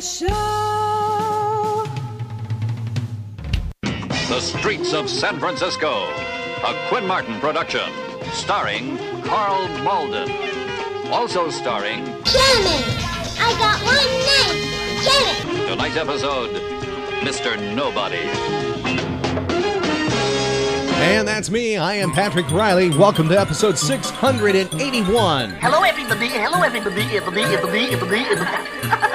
Kimmy Show. The Streets of San Francisco, a Quinn Martin production, starring Karl Malden. Also starring Jimmy! I got one name! Jimmy! tonight's episode, Mr. Nobody. And that's me. I am Patrick Riley. Welcome to episode 681. Hello, everybody. Hello, everybody. Everybody, everybody, everybody, everybody. Hi.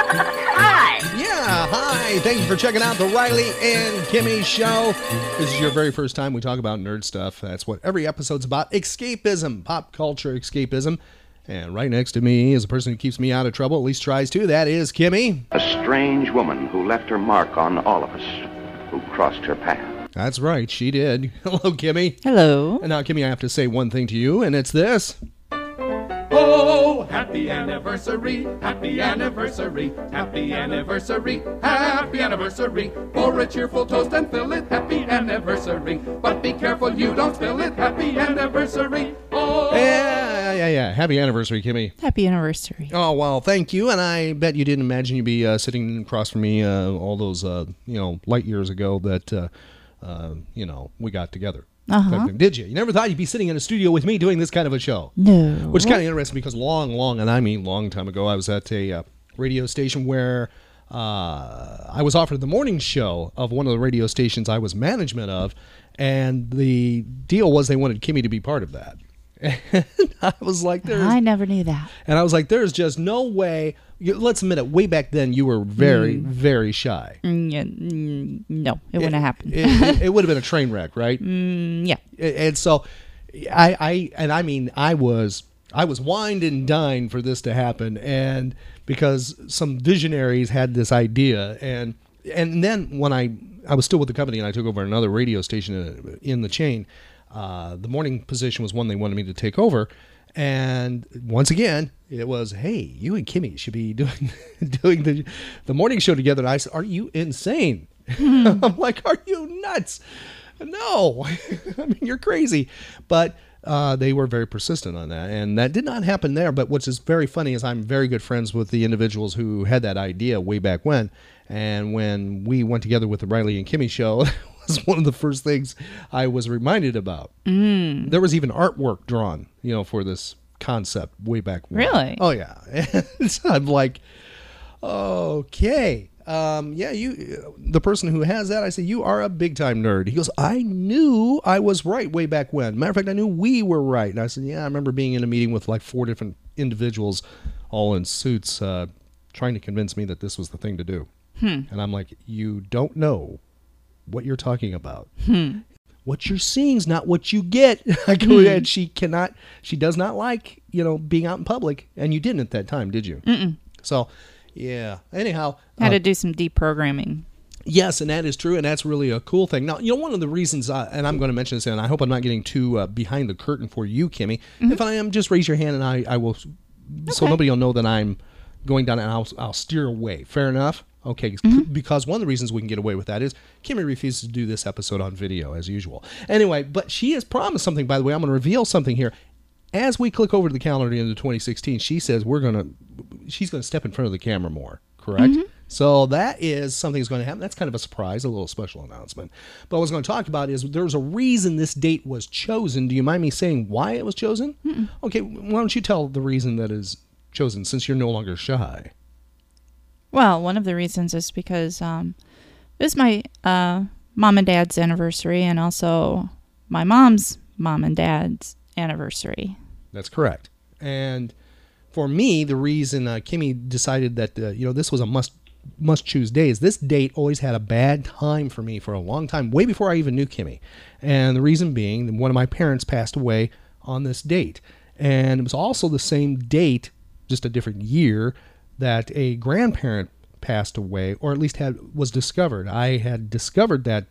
Yeah, hi. Thank you for checking out the Riley and Kimmy show. This is your very first time we talk about nerd stuff. That's what every episode's about escapism, pop culture escapism. And right next to me is a person who keeps me out of trouble, at least tries to. That is Kimmy. A strange woman who left her mark on all of us who crossed her path. That's right, she did. Hello, Kimmy. Hello. And now, Kimmy, I have to say one thing to you, and it's this. Oh, happy anniversary, happy anniversary, happy anniversary, happy anniversary. Pour a cheerful toast and fill it, happy anniversary. But be careful you don't spill it, happy anniversary. Oh, Yeah, yeah, yeah. Happy anniversary, Kimmy. Happy anniversary. Oh well, thank you. And I bet you didn't imagine you'd be uh, sitting across from me uh, all those uh, you know light years ago that uh, uh, you know we got together. Uh-huh. Did you? You never thought you'd be sitting in a studio with me doing this kind of a show? No. Which is kind of interesting because long, long, and I mean long time ago, I was at a uh, radio station where uh, I was offered the morning show of one of the radio stations I was management of, and the deal was they wanted Kimmy to be part of that. And I was like, "There's I never knew that. and I was like, there's just no way. You- Let's admit it. Way back then, you were very, very shy. Mm, yeah, mm, no, it wouldn't happen. It, it, it would have been a train wreck, right? Mm, yeah. And- so, I, I, and I mean, I was, I was wined and dined for this to happen, and because some visionaries had this idea, and and then when I, I was still with the company, and I took over another radio station uh, in the chain. Uh, the morning position was one they wanted me to take over, and once again, it was, hey, you and Kimmy should be doing doing the the morning show together. And I said, are you insane? I'm like, are you nuts? No, I mean you're crazy. But uh, they were very persistent on that, and that did not happen there. But what's is very funny is I'm very good friends with the individuals who had that idea way back when. And when we went together with the Riley and Kimmy show, was one of the first things I was reminded about. Mm. There was even artwork drawn, you know, for this concept way back when. Really? Oh yeah. so I'm like, okay. Um, yeah, you, the person who has that, I say, you are a big time nerd. He goes, I knew I was right way back when. Matter of fact, I knew we were right. And I said, yeah, I remember being in a meeting with like four different individuals, all in suits, uh, trying to convince me that this was the thing to do. And I'm like, you don't know what you're talking about. What you're seeing is not what you get. I go, and she cannot, she does not like, you know, being out in public. And you didn't at that time, did you? Mm-mm. So, yeah. Anyhow, Had uh, to do some deprogramming. Yes, and that is true, and that's really a cool thing. Now, you know, one of the reasons, I, and I'm going to mention this, and I hope I'm not getting too uh, behind the curtain for you, Kimmy. If I am, just raise your hand, and I, I will, so nobody will know that I'm going down, and I'll, I'll steer away. Fair enough. Okay, mm-hmm. because one of the reasons we can get away with that is Kimmy refuses to do this episode on video as usual. Anyway, but she has promised something. By the way, I'm going to reveal something here. As we click over to the calendar into 2016, she says we're going to, she's going to step in front of the camera more. Correct. Mm-hmm. So that is something that's going to happen. That's kind of a surprise, a little special announcement. But what I was going to talk about is there's a reason this date was chosen. Do you mind me saying why it was chosen? Okay, why don't you tell the reason that is chosen since you're no longer shy? Well, one of the reasons is because um, this is my uh, mom and dad's anniversary, and also my mom's mom and dad's anniversary. That's correct. And for me, the reason uh, Kimmy decided that uh, you know this was a must must choose day is this date always had a bad time for me for a long time, way before I even knew Kimmy. And the reason being, one of my parents passed away on this date, and it was also the same date, just a different year, that a grandparent passed away, or at least had was discovered. I had discovered that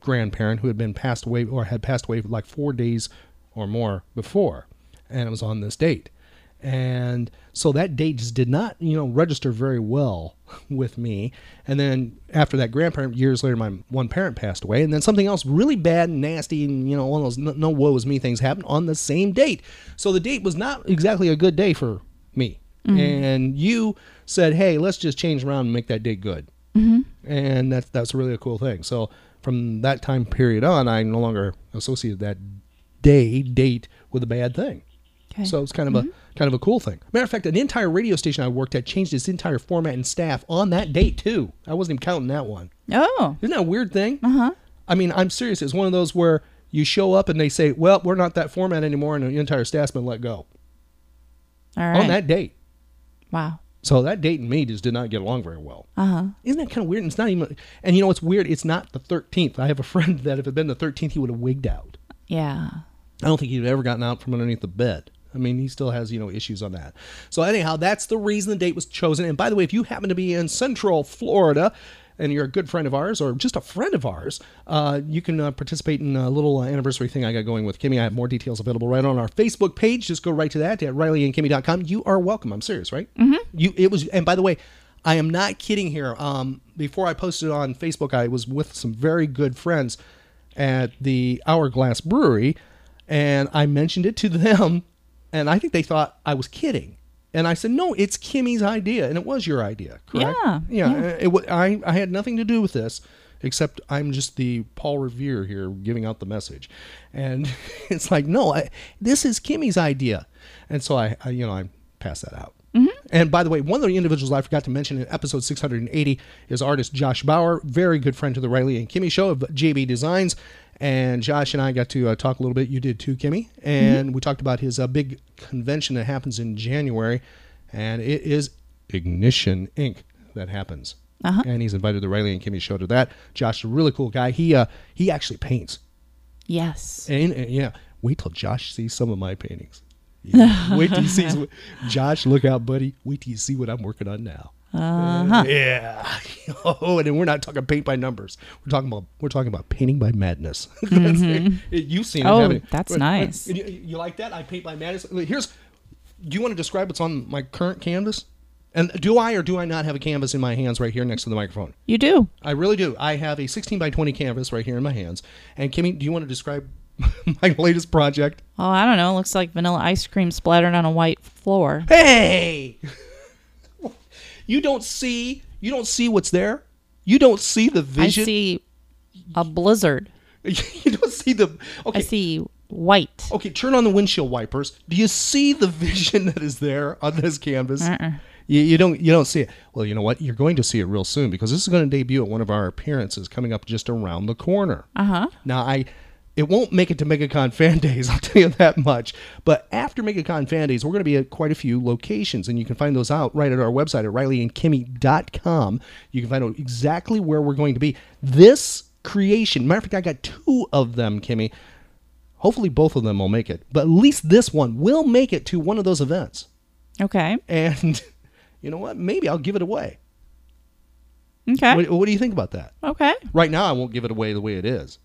grandparent who had been passed away or had passed away like four days or more before, and it was on this date. And so that date just did not, you know, register very well with me. And then after that grandparent, years later, my one parent passed away. And then something else really bad and nasty and, you know, one of those no, no woe is me things happened on the same date. So the date was not exactly a good day for me. and you said, "Hey, let's just change around and make that date good." Mm-hmm. And that's that's really a cool thing. So from that time period on, I no longer associated that day date with a bad thing. Okay. So it's kind of a kind of a cool thing. Matter of fact, an entire radio station I worked at changed its entire format and staff on that date too. I wasn't even counting that one. oh. Isn't that a weird thing? Uh huh. I mean, I'm serious. It's one of those where you show up and they say, "Well, we're not that format anymore," and the entire staff's been let go All right. on that date. Wow. So that date and me just did not get along very well. Uh huh. Isn't that kind of weird? And it's not even. And you know what's weird? It's not the 13th. I have a friend that if it had been the 13th, he would have wigged out. Yeah. I don't think he'd ever gotten out from underneath the bed. I mean, he still has, you know, issues on that. So anyhow, that's the reason the date was chosen. And by the way, if you happen to be in Central Florida and you're a good friend of ours or just a friend of ours, uh, you can uh, participate in a little uh, anniversary thing I got going with Kimmy. I have more details available right on our Facebook page. Just go right to that at RileyandKimmy.com. You are welcome. I'm serious, right? Mm-hmm. You. It was. And by the way, I am not kidding here. Um, before I posted on Facebook, I was with some very good friends at the Hourglass Brewery, and I mentioned it to them, and I think they thought I was kidding. And I said, "No, it's Kimmy's idea, and it was your idea, correct? Yeah, yeah. It, wa- I I had nothing to do with this, except I'm just the Paul Revere here giving out the message, and it's like, no, I, this is Kimmy's idea, and so I, I you know I pass that out. Mm-hmm. And by the way, one of the individuals I forgot to mention in episode 680 is artist Josh Bauer, very good friend to the Riley and Kimmy show of JB Designs. And Josh and I got to uh, talk a little bit. You did too, Kimmy. And we talked about his uh, big convention that happens in January. And it is Ignition Inc. that happens. Uh-huh. And he's invited the Riley and Kimmy show to that. Josh is a really cool guy. He uh, he actually paints. Yes. And, and, yeah, wait till Josh sees some of my paintings. Yeah. wait till you see some- Josh. Look out, buddy. Wait till you see what I'm working on now. Uh-huh. Yeah. Oh, and then we're not talking paint by numbers. We're talking about we're talking about painting by madness. That's it. You've seen it. Oh, that's nice. You, you like that? I paint by madness. Here's. Do you want to describe what's on my current canvas? And do I or do I not have a canvas in my hands right here next to the microphone? You do. I really do. I have a 16 by 20 canvas right here in my hands. And Kimmy, do you want to describe my latest project? Oh, I don't know. It looks like vanilla ice cream splattered on a white floor. Hey! You don't see you don't see what's there? You don't see the vision. I see a blizzard. you don't see the okay. I see white. Okay, turn on the windshield wipers. Do you see the vision that is there on this canvas? Uh-uh. You, you don't you don't see it. Well, you know what? You're going to see it real soon because this is going to debut at one of our appearances coming up just around the corner. Uh huh. Now I it won't make it to MegaCon Fan Days, I'll tell you that much. But after MegaCon Fan Days, we're going to be at quite a few locations, and you can find those out right at our website at RileyandKimmy.com. You can find out exactly where we're going to be. This creation, matter of fact, I got two of them, Kimmy. Hopefully, both of them will make it, but at least this one will make it to one of those events. Okay. And you know what? Maybe I'll give it away. Okay. What, what do you think about that? Okay. Right now, I won't give it away the way it is,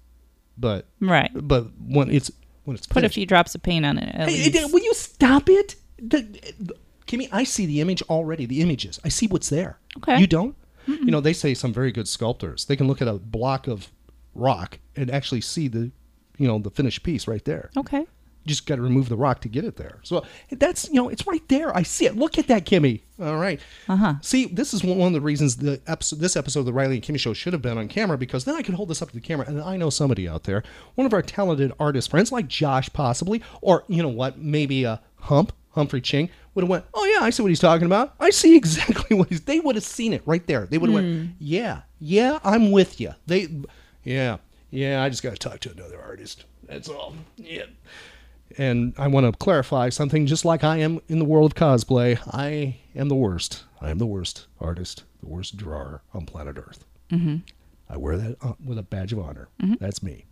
but Right. but when it's when it's Put a few drops of paint on it. Hey, will you stop it? The, the- Kimmy, I see the image already. The images. I see what's there. Okay. You don't? You know, they say some very good sculptors. They can look at a block of rock and actually see the, you know, the finished piece right there. okay. Just got to remove the rock to get it there. So that's, you know, it's right there. I see it. Look at that, Kimmy. All right. Uh-huh. See, this is one one of the reasons the episode, this episode of the Riley and Kimmy Show should have been on camera because then I could hold this up to the camera and I know somebody out there, one of our talented artist friends like Josh possibly, or you know what, maybe a Hump, Humphrey Ching, would have went, oh yeah, I see what he's talking about. I see exactly what he's. They would have seen it right there. They would have went, yeah, yeah, I'm with you. They, yeah, yeah. I just got to talk to another artist. That's all. Yeah. And I want to clarify something just like I am in the world of cosplay. I am the worst. I am the worst artist, the worst drawer on planet Earth. Mm-hmm. I wear that with a badge of honor. That's me.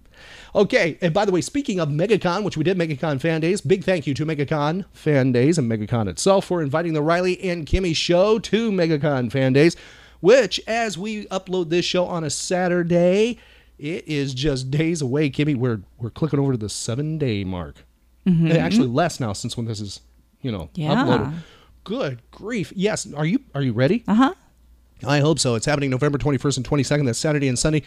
Okay, and by the way, speaking of MegaCon, which we did MegaCon Fan Days, big thank you to MegaCon Fan Days and MegaCon itself for inviting the Riley and Kimmy show to MegaCon Fan Days, which, as we upload this show on a Saturday, it is just days away. Kimmy, we're we're clicking over to the seven day mark. And Actually, less now since when this is, you know, Yeah. uploaded. Good grief! Yes, are you are you ready? Uh huh. I hope so. It's happening November 21st and 22nd. That's Saturday and Sunday.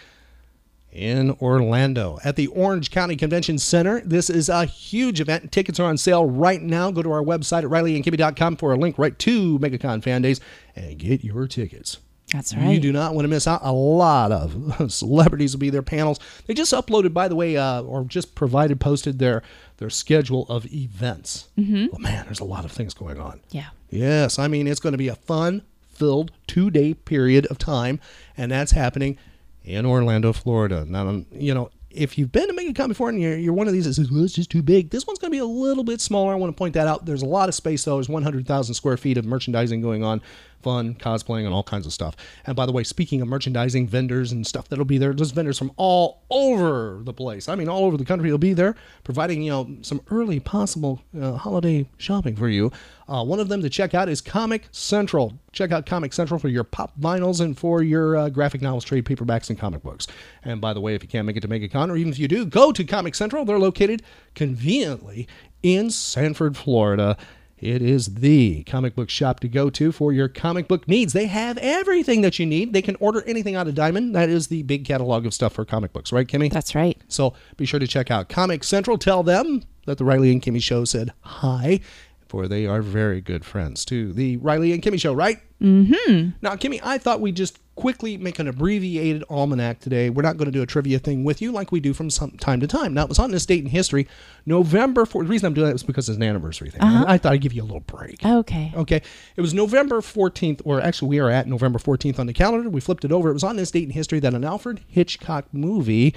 in Orlando at the Orange County Convention Center. This is a huge event. Tickets are on sale right now. Go to our website at rileyandkimmy.com for a link right to MegaCon Fan Days and get your tickets. That's You do not want to miss out. A lot of celebrities will be there. Panels. They just uploaded, by the way, uh, or just provided, posted their their schedule of events. Mm-hmm. Oh man, there's a lot of things going on. Yeah. Yes, I mean it's going to be a fun-filled two-day period of time, and that's happening in Orlando, Florida. Now, um, you know, if you've been to MegaCon before and you're, you're one of these that says, well, it's just too big, this one's going to be a little bit smaller. I want to point that out. There's a lot of space, though. There's 100,000 square feet of merchandising going on, fun, cosplaying, and all kinds of stuff. And by the way, speaking of merchandising, vendors and stuff that'll be there, there's vendors from all over the place. I mean, all over the country will be there, providing, you know, some early possible uh, holiday shopping for you. Uh, one of them to check out is Comic Central. Check out Comic Central for your pop vinyls and for your uh, graphic novels, trade paperbacks, and comic books. And by the way, if you can't make it to MegaCon, or even if you do, go to Comic Central. They're located conveniently in Sanford, Florida. It is the comic book shop to go to for your comic book needs. They have everything that you need. They can order anything out of Diamond. That is the big catalog of stuff for comic books, right, Kimmy? That's right. So be sure to check out Comic Central. Tell them that the Riley and Kimmy Show said hi, for they are very good friends to the Riley and Kimmy Show, right? Mm-hmm. Now, Kimmy, I thought we'd just quickly make an abbreviated almanac today. We're not going to do a trivia thing with you like we do from some time to time. Now, it was on this date in history, November 4th. The reason I'm doing that was because it's an anniversary thing. Uh-huh. I thought I'd give you a little break. Okay. Okay. It was November 14th, or actually, we are at November 14th on the calendar. We flipped it over. It was on this date in history that an Alfred Hitchcock movie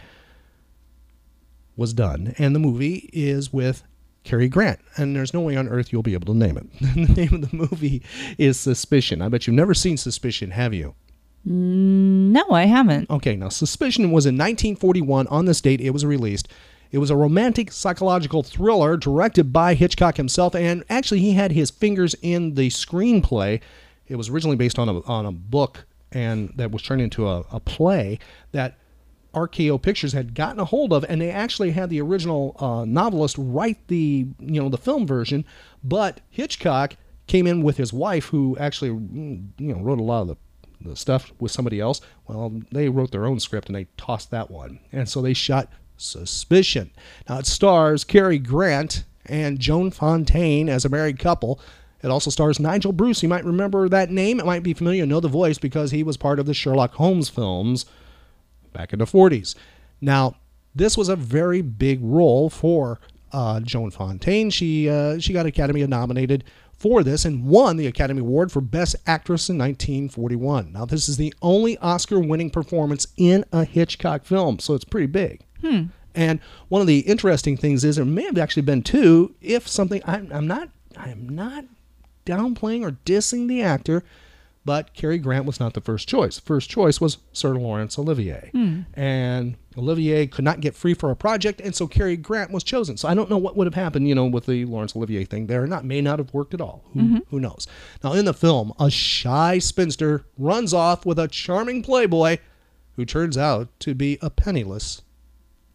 was done. And the movie is with Cary Grant. And there's no way on earth you'll be able to name it. the name of the movie is Suspicion. I bet you've never seen Suspicion, have you? No, I haven't. Okay, now Suspicion was in 1941. On this date, it was released. It was a romantic psychological thriller directed by Hitchcock himself, and actually, he had his fingers in the screenplay. It was originally based on a, on a book and that was turned into a, a play that RKO Pictures had gotten a hold of, and they actually had the original uh, novelist write the you know the film version, but Hitchcock came in with his wife, who actually mm, you know wrote a lot of the the stuff with somebody else. Well, they wrote their own script and they tossed that one, and so they shot Suspicion. Now it stars Cary Grant and Joan Fontaine as a married couple. It also stars Nigel Bruce. You might remember that name. It might be familiar. Know the voice because he was part of the Sherlock Holmes films back in the 40s. Now, this was a very big role for uh, Joan Fontaine. She uh, she got Academy nominated for this and won the Academy Award for Best Actress in 1941. Now, this is the only Oscar-winning performance in a Hitchcock film, so it's pretty big. Hmm. And one of the interesting things is there may have actually been two. If something, I'm, I'm not, I'm not downplaying or dissing the actor, but Cary Grant was not the first choice. First choice was Sir Laurence Olivier, hmm. and Olivier could not get free for a project, and so Cary Grant was chosen. So I don't know what would have happened, you know, with the Laurence Olivier thing there. Or not may not have worked at all. Who, mm-hmm. who knows? Now in the film, a shy spinster runs off with a charming playboy, who turns out to be a penniless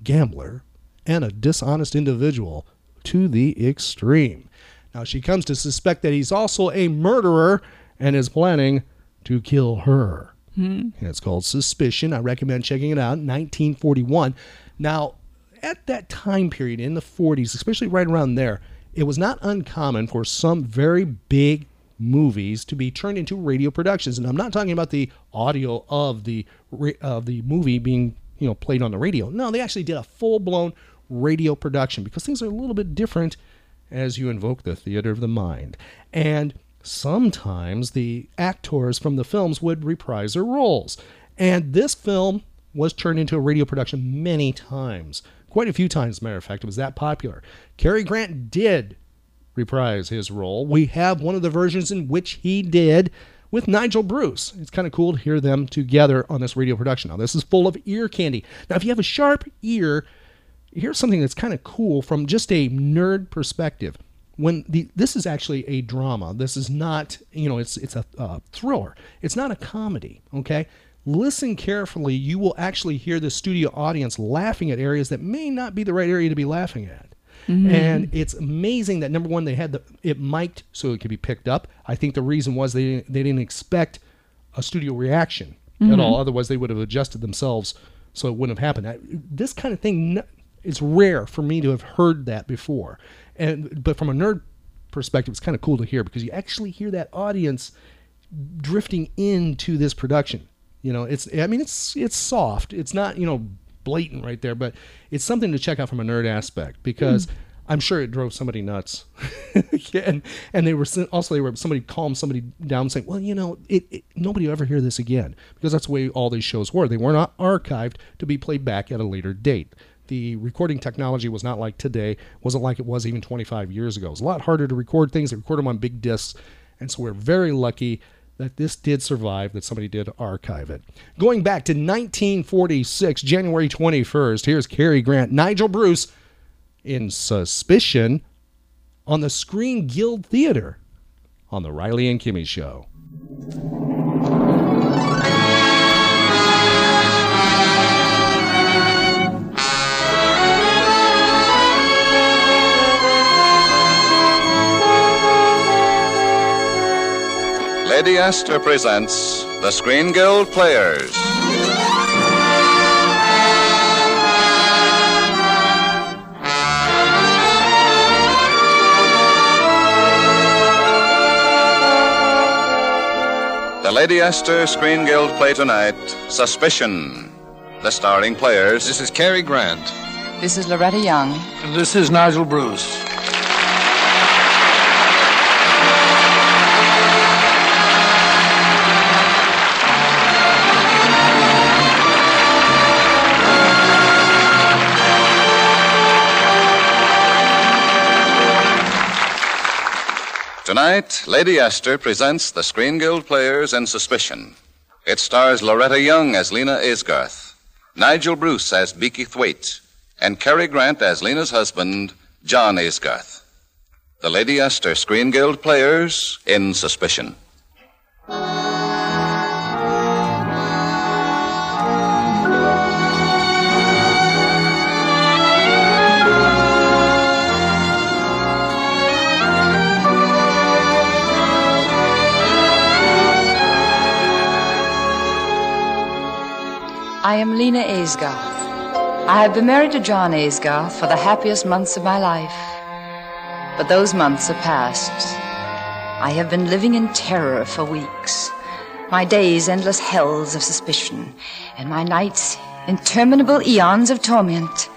gambler and a dishonest individual to the extreme. Now she comes to suspect that he's also a murderer and is planning to kill her. Hmm. And it's called Suspicion. I recommend checking it out. 1941. Now, at that time period in the 40s, especially right around there, it was not uncommon for some very big movies to be turned into radio productions. And I'm not talking about the audio of the of the movie being you know played on the radio. No, they actually did a full blown radio production because things are a little bit different as you invoke the theater of the mind. And sometimes the actors from the films would reprise their roles. And this film was turned into a radio production many times. Quite a few times, matter of fact. It was that popular. Cary Grant did reprise his role. We have one of the versions in which he did with Nigel Bruce. It's kind of cool to hear them together on this radio production. Now, this is full of ear candy. Now, if you have a sharp ear, here's something that's kind of cool from just a nerd perspective. When the this is actually a drama. This is not, you know, it's it's a uh, thriller. It's not a comedy. Okay, listen carefully. You will actually hear the studio audience laughing at areas that may not be the right area to be laughing at. And it's amazing that number one they had the it mic'd so it could be picked up. I think the reason was they they didn't expect a studio reaction at all. Otherwise, they would have adjusted themselves so it wouldn't have happened. I, this kind of thing, it's rare for me to have heard that before, and but from a nerd perspective, it's kind of cool to hear because you actually hear that audience drifting into this production. You know, it's I mean it's it's soft. It's not you know blatant right there, but it's something to check out from a nerd aspect because. Hmm. I'm sure it drove somebody nuts, and and they were also they were somebody calmed somebody down, saying, "Well, you know, it, it nobody will ever hear this again because that's the way all these shows were. They were not archived to be played back at a later date. The recording technology was not like today. wasn't like it was even 25 years ago. It was a lot harder to record things. They record them on big discs, and so we're very lucky that this did survive, that somebody did archive it. Going back to 1946, January 21st, here's Cary Grant, Nigel Bruce in Suspicion on the Screen Guild Theater on the Riley and Kimmy Show. Lady Esther presents the Screen Guild Players. The Lady Esther Screen Guild play tonight Suspicion. The starring players. This is Cary Grant. This is Loretta Young. And this is Nigel Bruce. Tonight, Lady Esther presents the Screen Guild Players in Suspicion. It stars Loretta Young as Lena Aysgarth, Nigel Bruce as Beaky Thwaite, and Cary Grant as Lena's husband, John Aysgarth. The Lady Esther Screen Guild Players in Suspicion. I am Lena Aysgarth. I have been married to John Aysgarth for the happiest months of my life. But those months are past. I have been living in terror for weeks. My days endless hells of suspicion, and my nights interminable eons of torment.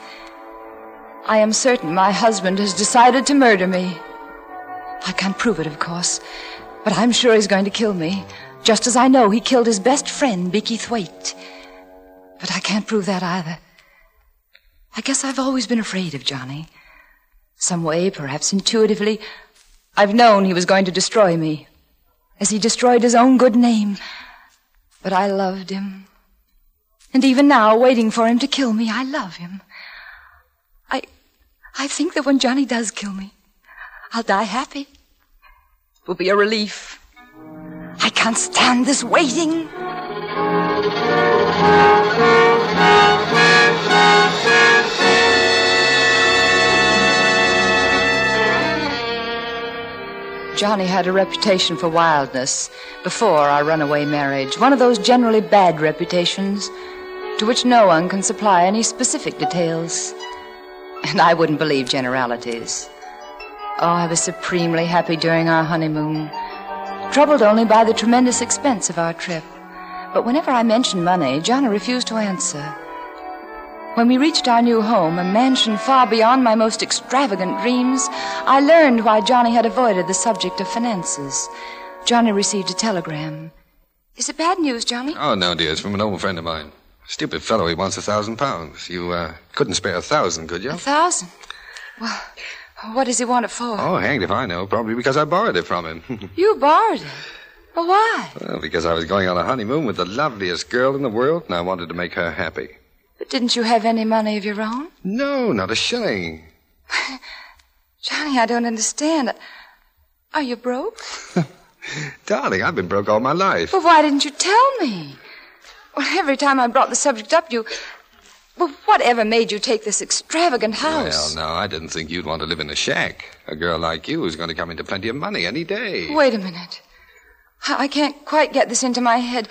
I am certain my husband has decided to murder me. I can't prove it, of course, but I'm sure he's going to kill me, just as I know he killed his best friend, Beaky Thwaite. But I can't prove that either. I guess I've always been afraid of Johnny. Some way, perhaps intuitively, I've known he was going to destroy me, as he destroyed his own good name. But I loved him. And even now, waiting for him to kill me, I love him. I, I think that when Johnny does kill me, I'll die happy. It will be a relief. I can't stand this waiting. Johnny had a reputation for wildness before our runaway marriage, one of those generally bad reputations to which no one can supply any specific details. And I wouldn't believe generalities. Oh, I was supremely happy during our honeymoon, troubled only by the tremendous expense of our trip. But whenever I mentioned money, Johnny refused to answer. When we reached our new home, a mansion far beyond my most extravagant dreams, I learned why Johnny had avoided the subject of finances. Johnny received a telegram. Is it bad news, Johnny? Oh, no, dear. It's from an old friend of mine. Stupid fellow. He wants a thousand pounds. You uh, couldn't spare a thousand, could you? A thousand? Well, what does he want it for? Oh, hanged if I know. Probably because I borrowed it from him. You borrowed it. Well, why? well, because I was going on a honeymoon with the loveliest girl in the world, and I wanted to make her happy. But didn't you have any money of your own? No, not a shilling. Johnny, I don't understand. Are you broke? Darling, I've been broke all my life. Well, why didn't you tell me? Well, every time I brought the subject up, you. Well, whatever made you take this extravagant house? Well, no, I didn't think you'd want to live in a shack. A girl like you is going to come into plenty of money any day. Wait a minute. I I can't quite get this into my head.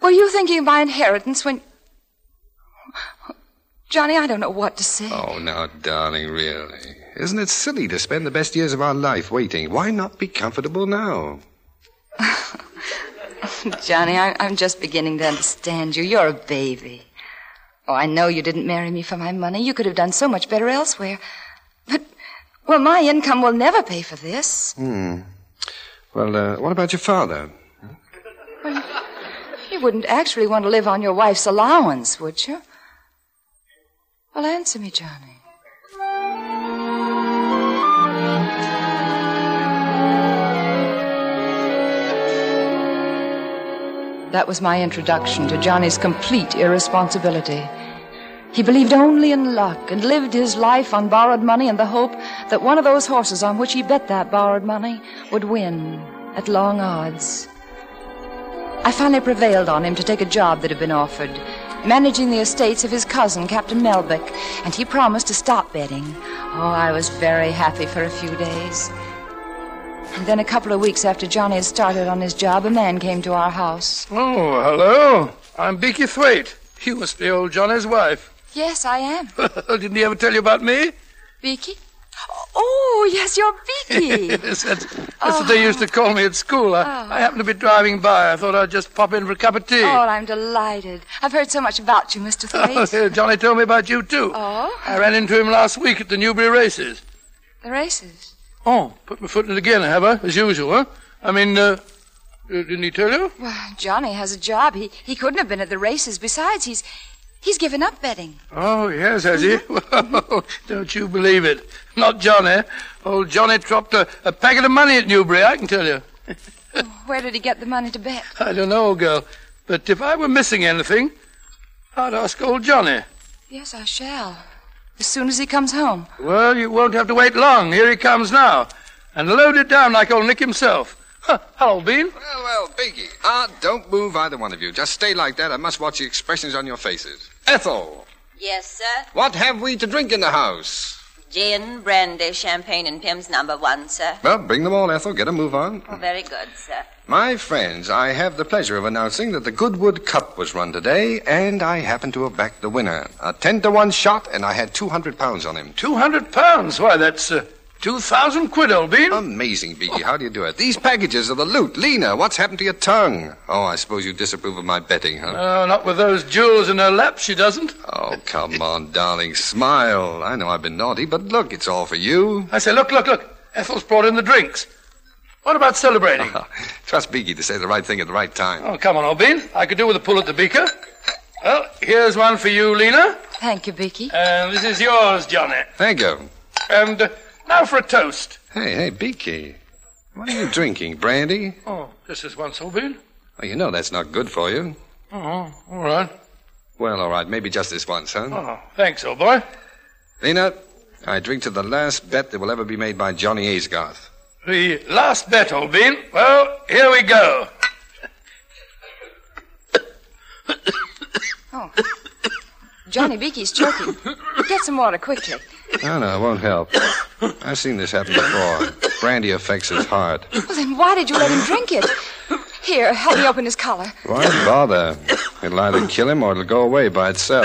Were you thinking of my inheritance when. Johnny, I don't know what to say. Oh, now, darling, really. Isn't it silly to spend the best years of our life waiting? Why not be comfortable now? Johnny, I, I'm just beginning to understand you. You're a baby. Oh, I know you didn't marry me for my money. You could have done so much better elsewhere. But, well, my income will never pay for this. Hmm. Well, uh, what about your father? Well, You wouldn't actually want to live on your wife's allowance, would you? Well, answer me, Johnny. That was my introduction to Johnny's complete irresponsibility. He believed only in luck and lived his life on borrowed money in the hope that one of those horses on which he bet that borrowed money would win at long odds. I finally prevailed on him to take a job that had been offered, managing the estates of his cousin, Captain Melbeck, and he promised to stop betting. Oh, I was very happy for a few days. And then a couple of weeks after Johnny had started on his job, a man came to our house. Oh, hello. I'm Beaky Thwaite. You must be old Johnny's wife. Yes, I am. Didn't he ever tell you about me? Beaky? Oh, yes, you're Beaky. yes, that's, that's what they used to call me at school. I, I happened to be driving by. I thought I'd just pop in for a cup of tea. Oh, I'm delighted. I've heard so much about you, Mr. Oh, Thwaite. yeah, Johnny told me about you, too. Oh? I ran into him last week at the Newbury races. The races? Oh, put my foot in it again, have I? As usual, huh? I mean, uh, didn't he tell you? Well, Johnny has a job. He, he couldn't have been at the races. Besides, he's he's given up betting. Oh, yes, has he? Well, don't you believe it. Not Johnny. Old Johnny dropped a, a packet of money at Newbury, I can tell you. Where did he get the money to bet? I don't know, girl. But if I were missing anything, I'd ask old Johnny. Yes, I shall. As soon as he comes home. Well, you won't have to wait long. Here he comes now. And loaded down like old Nick himself. Huh. Hello, Bean. Well, well, Biggie. Ah, don't move either one of you. Just stay like that. I must watch the expressions on your faces. Ethel, Yes, sir. what have we to drink in the house? Gin, brandy, champagne, and Pimm's number one, sir. Well, bring them all, Ethel. Get a move on. Oh, very good, sir. My friends, I have the pleasure of announcing that the Goodwood Cup was run today, and I happen to have backed the winner. A ten to one shot, and I had two hundred pounds on him. Two hundred pounds? Why, that's uh, two thousand quid, old Bean. Amazing, Beaky. How do you do it? These packages are the loot. Lena, what's happened to your tongue? Oh, I suppose you disapprove of my betting, huh? No, not with those jewels in her lap, she doesn't. Oh, come on, darling. Smile. I know I've been naughty, but look, it's all for you. I say, look, look, look. Ethel's brought in the drinks. What about celebrating? Trust Beaky to say the right thing at the right time. Oh, come on, old Bean. I could do with a pull at the beaker. Well, here's one for you, Lena. Thank you, Beaky. And this is yours, Johnny. Thank you. And uh, now for a toast. Hey, hey, Beaky. What are you drinking? Brandy? Oh, just this once, old Bean. Oh, you know that's not good for you. Oh, all right. Well, all right. Maybe just this once, huh? Oh, thanks, old boy. Lena, I drink to the last bet that will ever be made by Johnny Aysgarth. The last bet, old Bean. Well, here we go. Oh. Johnny Beaky's choking. Get some water quickly. No, no, it won't help. I've seen this happen before. Brandy affects his heart. Well, then why did you let him drink it? Here, help me open his collar. Why bother? It'll either kill him or it'll go away by itself.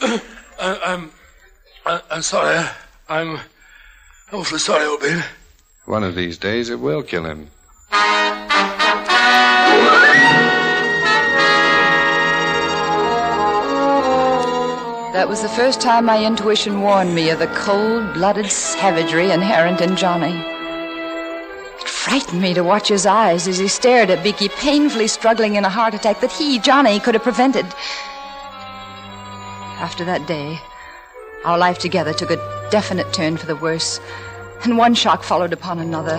I, I'm, I, I'm sorry. I'm awfully sorry, old Bean. One of these days it will kill him. That was the first time my intuition warned me of the cold blooded savagery inherent in Johnny. It frightened me to watch his eyes as he stared at Beaky, painfully struggling in a heart attack that he, Johnny, could have prevented. After that day, our life together took a definite turn for the worse, and one shock followed upon another.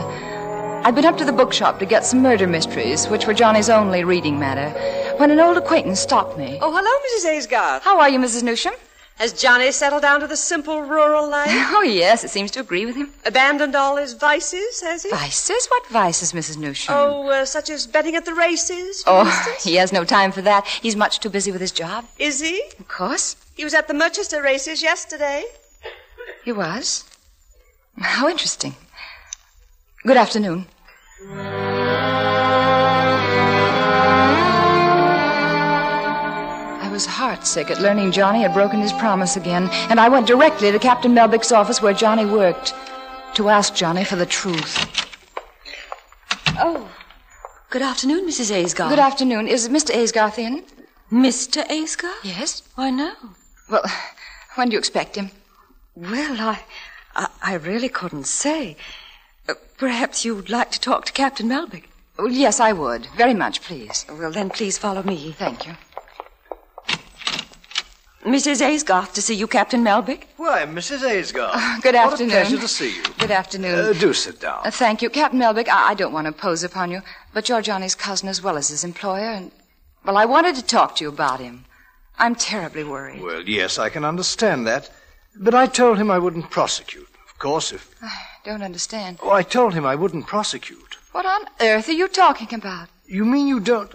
I'd been up to the bookshop to get some murder mysteries, which were Johnny's only reading matter, when an old acquaintance stopped me. Oh, hello, Mrs. Aysgarth. How are you, Mrs. Newsham? Has Johnny settled down to the simple rural life? Oh, yes, it seems to agree with him. Abandoned all his vices, has he? Vices? What vices, Mrs. Newsham? Oh, uh, such as betting at the races, for Oh, instance? he has no time for that. He's much too busy with his job. Is he? Of course. He was at the Merchester races yesterday. He was. How interesting. Good afternoon. Heartsick at learning Johnny had broken his promise again, and I went directly to Captain Melbeck's office where Johnny worked to ask Johnny for the truth. Oh, good afternoon, Mrs. Aysgarth. Good afternoon. Is Mr. Aysgarth in? Mr. Aysgarth? Yes. Why, no. Well, when do you expect him? Well, I, I, I really couldn't say. Uh, perhaps you'd like to talk to Captain Melbeck. Well, yes, I would. Very much, please. Well, then please follow me. Thank you. Mrs. Aysgarth to see you, Captain Melbeck. Why, Mrs. Aysgarth. Good What afternoon. a pleasure to see you. Good afternoon. Uh, do sit down. Uh, thank you. Captain Melbeck, I, I don't want to impose upon you, but you're Johnny's cousin as well as his employer, and, well, I wanted to talk to you about him. I'm terribly worried. Well, yes, I can understand that. But I told him I wouldn't prosecute. Of course, if. I don't understand. Oh, I told him I wouldn't prosecute. What on earth are you talking about? You mean you don't.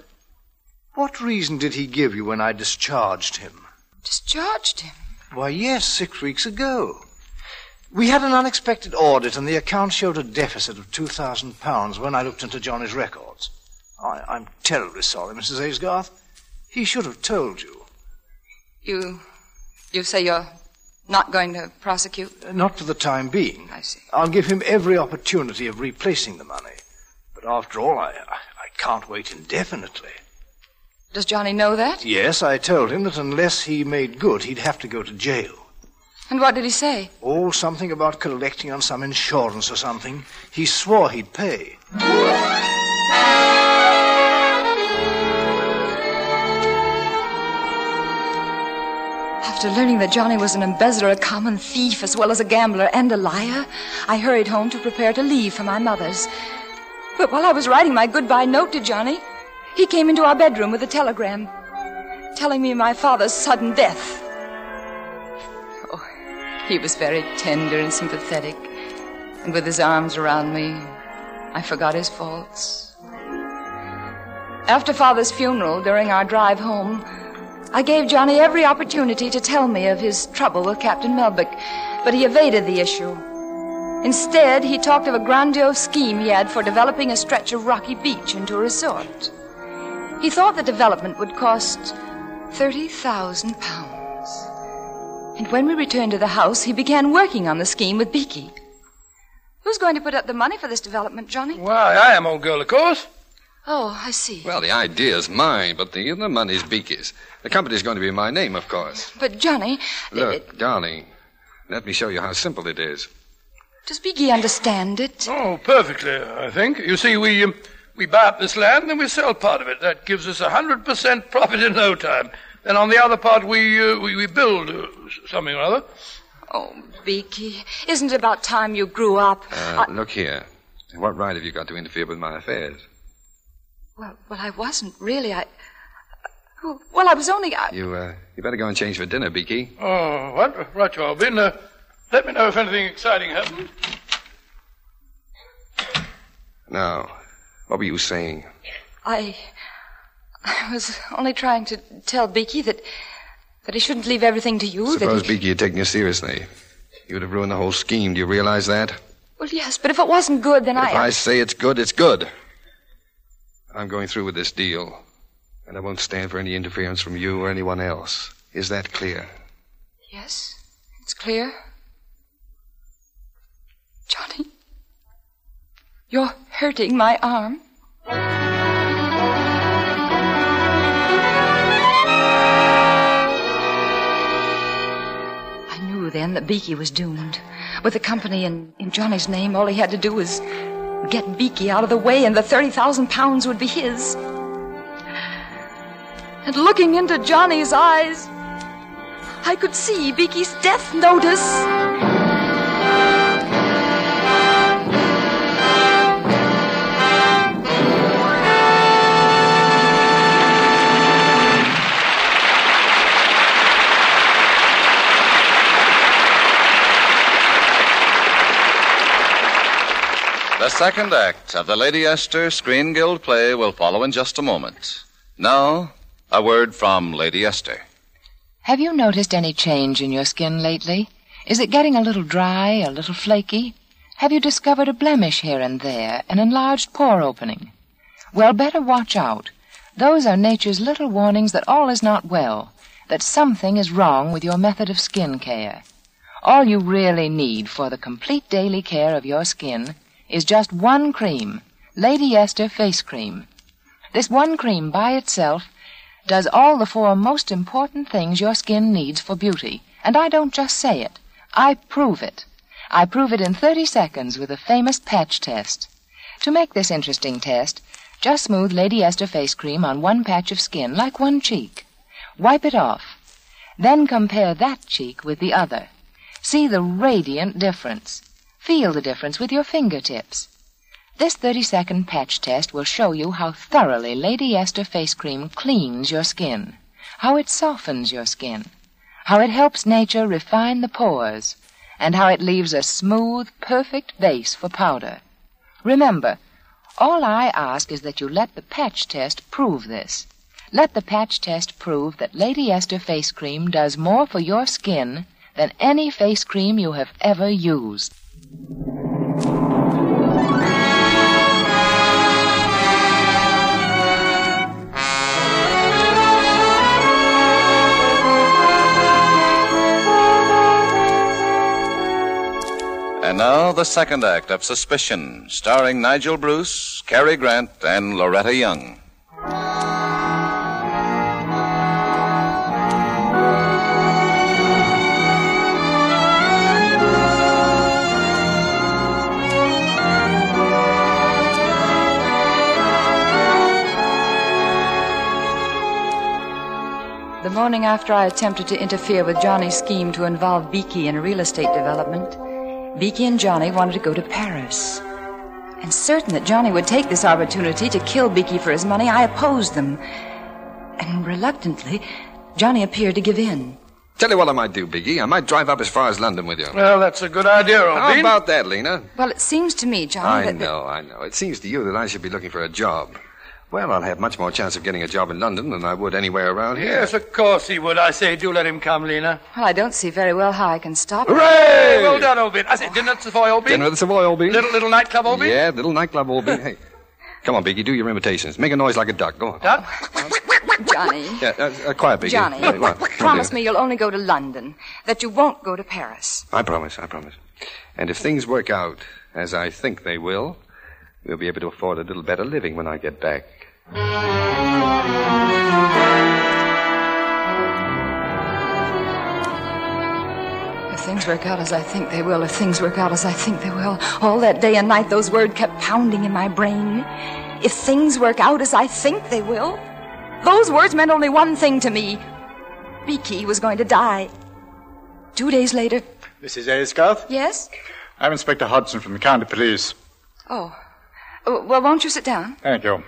What reason did he give you when I discharged him? Discharged him? Why, yes, six weeks ago. We had an unexpected audit, and the account showed a deficit of £2,000 when I looked into Johnny's records. I, I'm terribly sorry, Mrs. Aysgarth. He should have told you. You. You say you're not going to prosecute? Uh, Not for the time being. I see. I'll give him every opportunity of replacing the money. But after all, I, I, I can't wait indefinitely. Does Johnny know that? Yes, I told him that unless he made good, he'd have to go to jail. And what did he say? Oh, something about collecting on some insurance or something. He swore he'd pay. After learning that Johnny was an embezzler, a common thief, as well as a gambler and a liar, I hurried home to prepare to leave for my mother's. But while I was writing my goodbye note to Johnny, he came into our bedroom with a telegram telling me my father's sudden death. Oh, he was very tender and sympathetic, and with his arms around me, I forgot his faults. After father's funeral, during our drive home, I gave Johnny every opportunity to tell me of his trouble with Captain Melbeck, but he evaded the issue. Instead, he talked of a grandiose scheme he had for developing a stretch of rocky beach into a resort. He thought the development would cost thirty thousand pounds. And when we returned to the house, he began working on the scheme with Beaky. Who's going to put up the money for this development, Johnny? Why, I am, old girl, of course. Oh, I see. Well, the idea's mine, but the, the money's Beaky's. The company's going to be in my name, of course. But, Johnny, Look, darling, let me show you how simple it is. does Beaky understand it? Oh, perfectly, I think. You see, we um, we buy up this land and we sell part of it. That gives us a hundred percent profit in no time. Then on the other part, we uh, we, we build uh, something or other. Oh, Beaky, isn't it about time you grew up? Uh, Look here. What right have you got to interfere with my affairs? Well, well, I wasn't really. I. Well, I was only. I... You, uh, you better go and change for dinner, Beaky. Oh, what? Right, you are, Ben. Uh, let me know if anything exciting happens. Now, what were you saying? I. I was only trying to tell Beaky that. that he shouldn't leave everything to you. Suppose that he... Beaky had taken you seriously. You would have ruined the whole scheme. Do you realize that? Well, yes, but if it wasn't good, then But I. if I say it's good, it's good. I'm going through with this deal, and I won't stand for any interference from you or anyone else. Is that clear? Yes, it's clear. Johnny, you're hurting my arm. I knew then that Beaky was doomed. With the company in, in Johnny's name, all he had to do was get Beaky out of the way, and the 30,000 pounds would be his. And looking into Johnny's eyes, I could see Beaky's death notice. The second act of the Lady Esther Screen Guild play will follow in just a moment. Now, a word from Lady Esther. Have you noticed any change in your skin lately? Is it getting a little dry, a little flaky? Have you discovered a blemish here and there, an enlarged pore opening? Well, better watch out. Those are nature's little warnings that all is not well, that something is wrong with your method of skin care. All you really need for the complete daily care of your skin is just one cream, Lady Esther Face Cream. This one cream by itself does all the four most important things your skin needs for beauty. And I don't just say it. I prove it. I prove it in 30 seconds with the famous patch test. To make this interesting test, just smooth Lady Esther face cream on one patch of skin, like one cheek. Wipe it off. Then compare that cheek with the other. See the radiant difference. Feel the difference with your fingertips. This 30-second patch test will show you how thoroughly Lady Esther face cream cleans your skin, how it softens your skin, how it helps nature refine the pores, and how it leaves a smooth, perfect base for powder. Remember, all I ask is that you let the patch test prove this. Let the patch test prove that Lady Esther face cream does more for your skin than any face cream you have ever used. And now the second act of Suspicion, starring Nigel Bruce, Cary Grant, and Loretta Young. Morning after I attempted to interfere with Johnny's scheme to involve Beaky in a real estate development, Beaky and Johnny wanted to go to Paris. And certain that Johnny would take this opportunity to kill Beaky for his money, I opposed them. And reluctantly, Johnny appeared to give in. Tell you what I might do, Beaky. I might drive up as far as London with you. Well, that's a good idea, old How bean. about that, Lena? Well, it seems to me, Johnny, I that. know, I know. It seems to you that I should be looking for a job. Well, I'll have much more chance of getting a job in London than I would anywhere around here. Yes, of course he would. I say, do let him come, Lena. Well, I don't see very well how I can stop him. Hooray! Well done, old bean. I say, dinner at the Savoy, old bean. Dinner at the Savoy, old bean. Little, little nightclub, old bean. Yeah, little nightclub, old bean. Hey, come on, Beaky, do your imitations. Make a noise like a duck. Go on. Duck? Johnny. Yeah, uh, uh, quiet, Beaky. Johnny, Hey, come on, come on, promise dear. me you'll only go to London, that you won't go to Paris. I promise, I promise. And if things work out as I think they will, we'll be able to afford a little better living when I get back. If things work out as I think they will, if things work out as I think they will, all that day and night those words kept pounding in my brain. If things work out as I think they will, those words meant only one thing to me. Beaky was going to die. Two days later, Mrs. Aysgarth? yes? I'm Inspector Hodgson from the County Police. Oh. Uh, Well, won't you sit down? Thank you.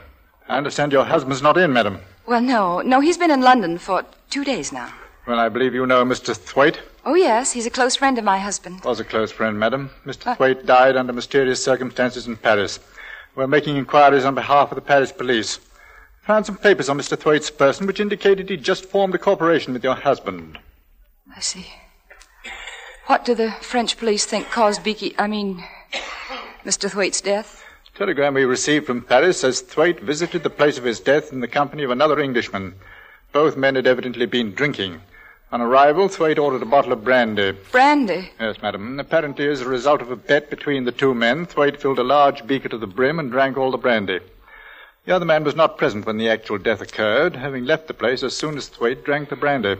I understand your husband's not in, madam. Well, no. No, he's been in London for two days now. Well, I believe you know Mr. Thwaite. Oh, yes. He's a close friend of my husband. Was a close friend, madam. Mr. Thwaite died under mysterious circumstances in Paris. We're making inquiries on behalf of the Paris police. Found some papers on Mr. Thwaite's person which indicated he'd just formed a corporation with your husband. I see. What do the French police think caused Beaky, I mean, Mr. Thwaite's death? Telegram we received from Paris says Thwaite visited the place of his death in the company of another Englishman. Both men had evidently been drinking. On arrival, Thwaite ordered a bottle of brandy. Brandy. Yes, madam. Apparently, as a result of a bet between the two men, Thwaite filled a large beaker to the brim and drank all the brandy. The other man was not present when the actual death occurred, having left the place as soon as Thwaite drank the brandy.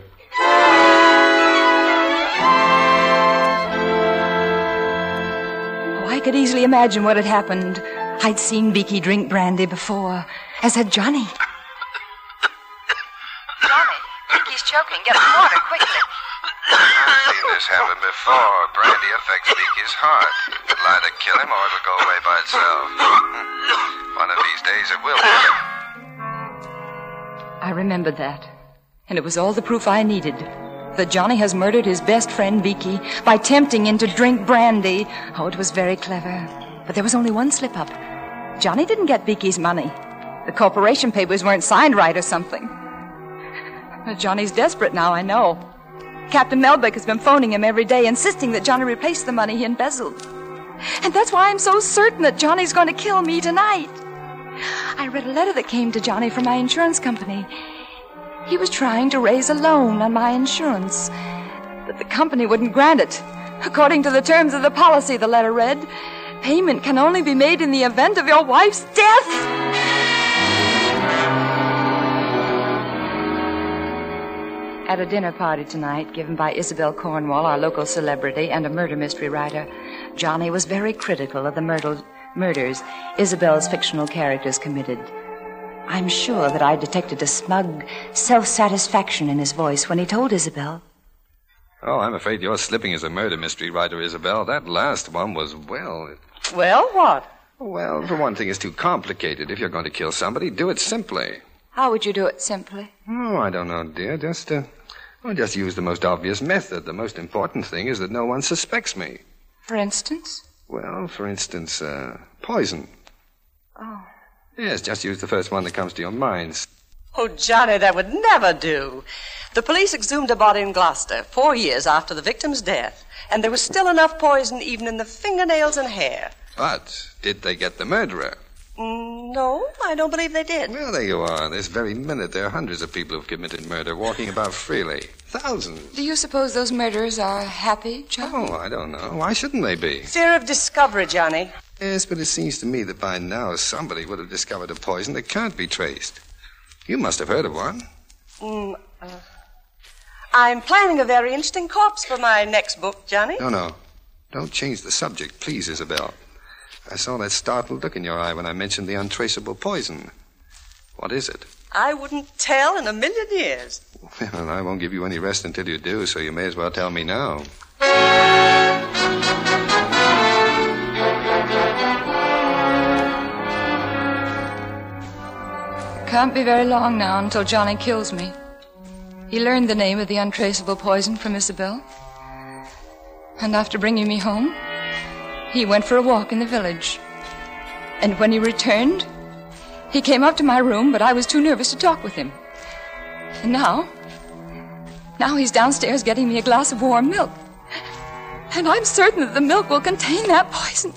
Oh, I could easily imagine what had happened. I'd seen Beaky drink brandy before, as had Johnny. Johnny, Beaky's choking. Get him water quickly. I've seen this happen before. Brandy affects Beaky's heart. It'll either kill him or it'll go away by itself. One of these days it will kill him. I remembered that. And it was all the proof I needed. That Johnny has murdered his best friend Beaky by tempting him to drink brandy. Oh, it was very clever. But there was only one slip up. Johnny didn't get Beaky's money. The corporation papers weren't signed right or something. Johnny's desperate now, I know. Captain Melbeck has been phoning him every day, insisting that Johnny replace the money he embezzled. And that's why I'm so certain that Johnny's going to kill me tonight. I read a letter that came to Johnny from my insurance company. He was trying to raise a loan on my insurance, but the company wouldn't grant it. According to the terms of the policy, the letter read, payment can only be made in the event of your wife's death. At a dinner party tonight, given by Isabel Cornwall, our local celebrity and a murder mystery writer, Johnny was very critical of the murder- murders Isabel's fictional characters committed. I'm sure that I detected a smug self satisfaction in his voice when he told Isabel. Oh, I'm afraid you're slipping as a murder mystery writer, Isabel. That last one was, well. Well, what? Well, for one thing, it's too complicated. If you're going to kill somebody, do it simply. How would you do it simply? Oh, I don't know, dear. Just, uh, well, just use the most obvious method. The most important thing is that no one suspects me. For instance? Well, for instance, uh, poison. Oh. Yes, just use the first one that comes to your mind. Oh, Johnny, that would never do. The police exhumed a body in Gloucester four years after the victim's death, and there was still enough poison even in the fingernails and hair. But did they get the murderer? Mm, no, I don't believe they did. Well, there you are. This very minute, there are hundreds of people who've committed murder walking about freely. Thousands. Do you suppose those murderers are happy, John? Oh, I don't know. Why shouldn't they be? Fear of discovery, Johnny. Yes, but it seems to me that by now somebody would have discovered a poison that can't be traced. You must have heard of one. Mm, uh, I'm planning a very interesting corpse for my next book, Johnny. No, no. Don't change the subject, please, Isabel. I saw that startled look in your eye when I mentioned the untraceable poison. What is it? I wouldn't tell in a million years. Well, I won't give you any rest until you do, so you may as well tell me now. Can't be very long now until Johnny kills me. He learned the name of the untraceable poison from Isabel. And after bringing me home, he went for a walk in the village. And when he returned, he came up to my room, but I was too nervous to talk with him. And now, now he's downstairs getting me a glass of warm milk. And I'm certain that the milk will contain that poison.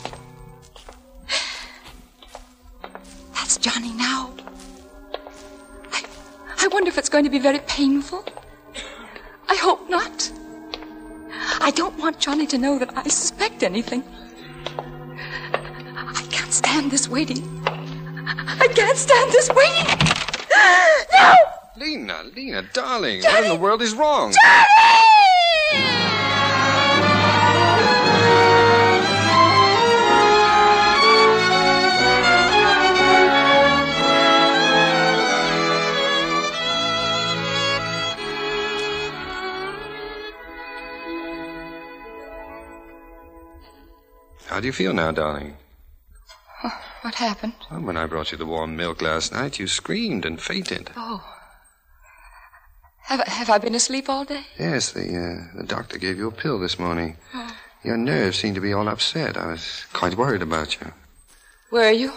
That's Johnny now. I, I wonder if it's going to be very painful. I hope not. I don't want Johnny to know that I suspect anything. I can't stand this waiting. I can't stand this waiting. No! Lena, Lena, darling, what in the world is wrong? How do you feel now, darling? What happened? Well, when I brought you the warm milk last night, you screamed and fainted. Oh. Have, I- have I been asleep all day? Yes, the uh, the doctor gave you a pill this morning. Your nerves seem to be all upset. I was quite worried about you. Where are you?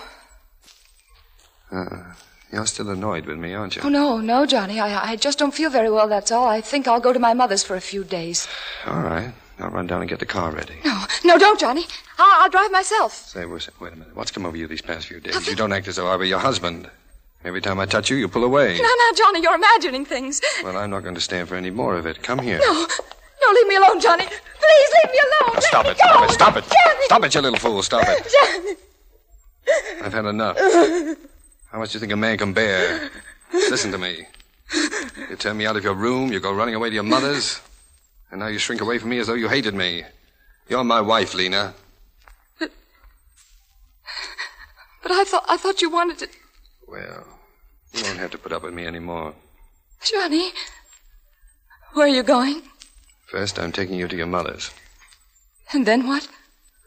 Uh, you're still annoyed with me, aren't you? Oh, no, no, Johnny. I, I just don't feel very well, that's all. I think I'll go to my mother's for a few days. All right. I'll run down and get the car ready. No, no, don't, Johnny. I'll, I'll drive myself. Say, wait wait a minute. What's come over you these past few days? You don't act as though I were your husband. Every time I touch you, you pull away. No, no, Johnny, you're imagining things. Well, I'm not going to stand for any more of it. Come here. No, no, leave me alone, Johnny. Please leave me alone. Now, stop it. me go. Stop it. Stop it. Johnny. Stop it, you little fool. Stop it. Johnny. I've had enough. How much do you think a man can bear? Listen to me. You turn me out of your room, you go running away to your mother's, and now you shrink away from me as though you hated me. You're my wife, Lena. But but I thought I thought you wanted to. Well, you won't have to put up with me anymore. Johnny, where are you going? First, I'm taking you to your mother's. And then what?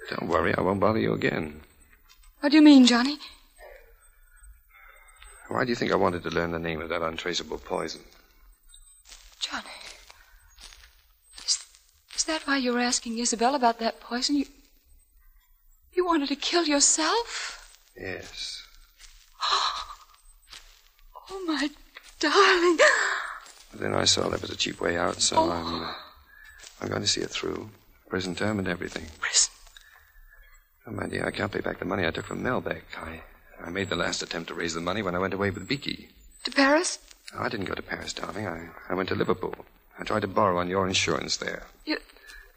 Don't worry, I won't bother you again. What do you mean, Johnny? Why do you think I wanted to learn the name of that untraceable poison? Johnny. That why you were asking Isabel about that poison? You. You wanted to kill yourself? Yes. Oh, my darling. But then I saw there was a cheap way out, so Oh. I'm. Uh, I'm going to see it through. Prison term and everything. Prison? Oh, my dear, I can't pay back the money I took from Melbeck. I, I made the last attempt to raise the money when I went away with Beaky. To Paris? I didn't go to Paris, darling. I, I went to Liverpool. I tried to borrow on your insurance there. You,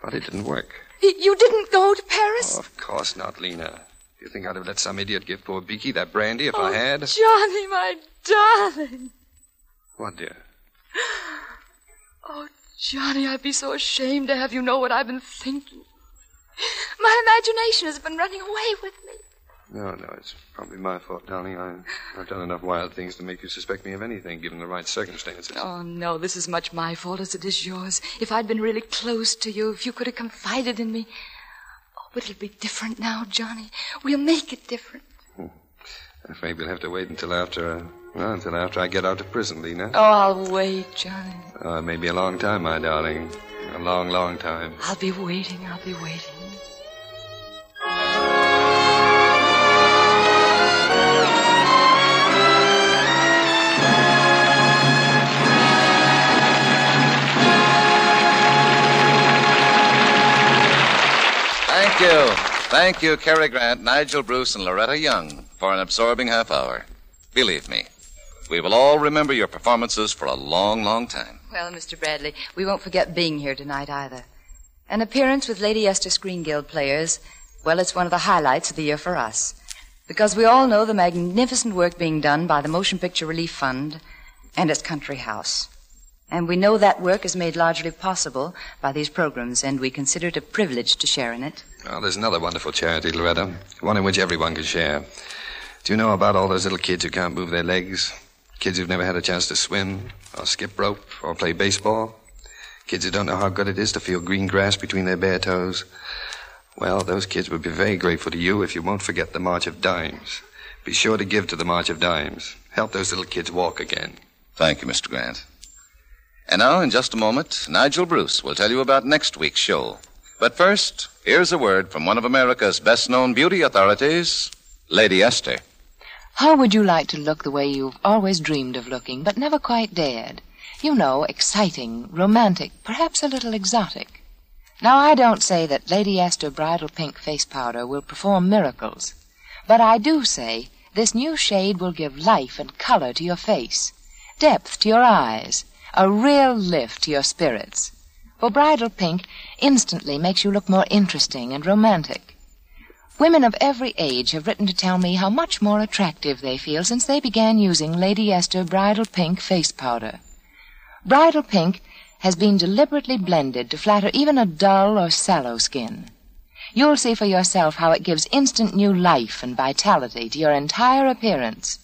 But it didn't work. you didn't go to Paris? Oh, of course not, Lena. Do you think I'd have let some idiot give poor Beaky that brandy if Oh, I had? Johnny, my darling. What, dear? Oh, Johnny, I'd be so ashamed to have you know what I've been thinking. My imagination has been running away with me. No, no, it's probably my fault, darling. I, I've done enough wild things to make you suspect me of anything, given the right circumstances. Oh, no, this is much my fault as it is yours. If I'd been really close to you, if you could have confided in me. Oh, but it'll be different now, Johnny. We'll make it different. I'm afraid we'll have to wait until after, uh, well, until after I get out of prison, Lena. Oh, I'll wait, Johnny. Uh, it may be a long time, my darling. A long, long time. I'll be waiting. I'll be waiting. Thank you, Cary Grant, Nigel Bruce, and Loretta Young, for an absorbing half hour. Believe me, we will all remember your performances for a long, long time. Well, Mr. Bradley, we won't forget being here tonight either. An appearance with Lady Esther Screen Guild players, well, it's one of the highlights of the year for us. Because we all know the magnificent work being done by the Motion Picture Relief Fund and its country house. And we know that work is made largely possible by these programs, and we consider it a privilege to share in it. Oh, there's another wonderful charity, Loretta. One in which everyone can share. Do you know about all those little kids who can't move their legs? Kids who've never had a chance to swim, or skip rope, or play baseball? Kids who don't know how good it is to feel green grass between their bare toes? Well, those kids would be very grateful to you if you won't forget the March of Dimes. Be sure to give to the March of Dimes. Help those little kids walk again. Thank you, Mr. Grant. And now, in just a moment, Nigel Bruce will tell you about next week's show. But first, here's a word from one of America's best known beauty authorities, Lady Esther. How would you like to look the way you've always dreamed of looking, but never quite dared? You know, exciting, romantic, perhaps a little exotic. Now, I don't say that Lady Esther Bridal Pink Face Powder will perform miracles, but I do say this new shade will give life and color to your face, depth to your eyes, a real lift to your spirits. For Bridal Pink instantly makes you look more interesting and romantic. Women of every age have written to tell me how much more attractive they feel since they began using Lady Esther Bridal Pink Face Powder. Bridal Pink has been deliberately blended to flatter even a dull or sallow skin. You'll see for yourself how it gives instant new life and vitality to your entire appearance.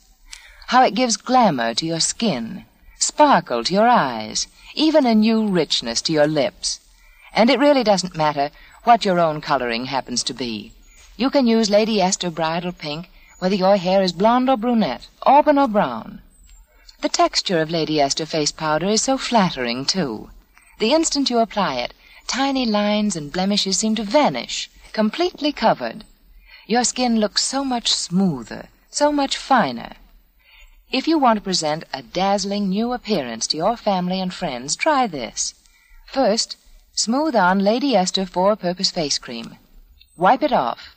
How it gives glamour to your skin, sparkle to your eyes, even a new richness to your lips. And it really doesn't matter what your own coloring happens to be. You can use Lady Esther Bridal Pink whether your hair is blonde or brunette, auburn or brown. The texture of Lady Esther face powder is so flattering, too. The instant you apply it, tiny lines and blemishes seem to vanish, completely covered. Your skin looks so much smoother, so much finer. If you want to present a dazzling new appearance to your family and friends, try this. First, smooth on Lady Esther Four Purpose Face Cream. Wipe it off.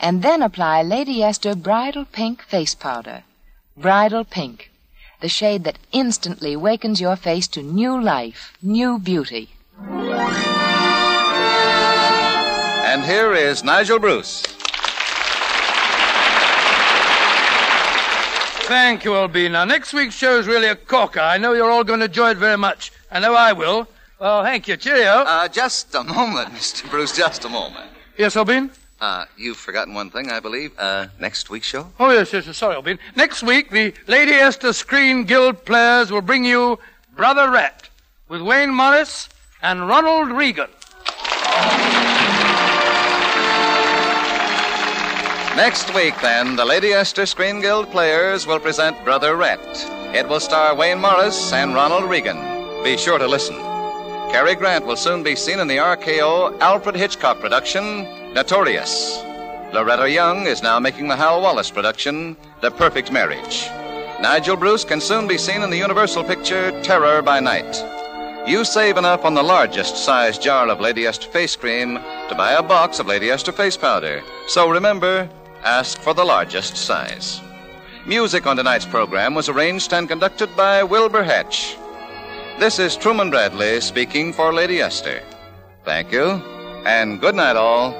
And then apply Lady Esther Bridal Pink Face Powder. Bridal Pink. The shade that instantly wakens your face to new life, new beauty. And here is Nigel Bruce. Thank you, Albina. Next week's show is really a corker. I know you're all going to enjoy it very much. I know I will. Well, thank you. Cheerio. Uh, just a moment, Mr. Bruce, just a moment. Yes, Albin? Uh, you've forgotten one thing, I believe. Uh, next week's show? Oh, yes, yes, yes. Sorry, Albin. Next week, the Lady Esther Screen Guild players will bring you Brother Rat with Wayne Morris and Ronald Reagan. Next week, then, the Lady Esther Screen Guild players will present Brother Rat. It will star Wayne Morris and Ronald Reagan. Be sure to listen. Cary Grant will soon be seen in the RKO Alfred Hitchcock production, Notorious. Loretta Young is now making the Hal Wallis production, The Perfect Marriage. Nigel Bruce can soon be seen in the Universal picture, Terror by Night. You save enough on the largest size jar of Lady Esther face cream to buy a box of Lady Esther face powder. So remember, ask for the largest size. Music on tonight's program was arranged and conducted by Wilbur Hatch. This is Truman Bradley speaking for Lady Esther. Thank you, and good night, all.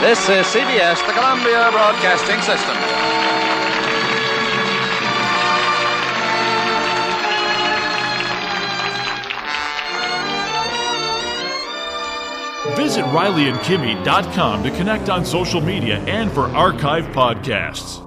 This is CBS, the Columbia Broadcasting System. Visit RileyandKimmy.com to connect on social media and for archive podcasts.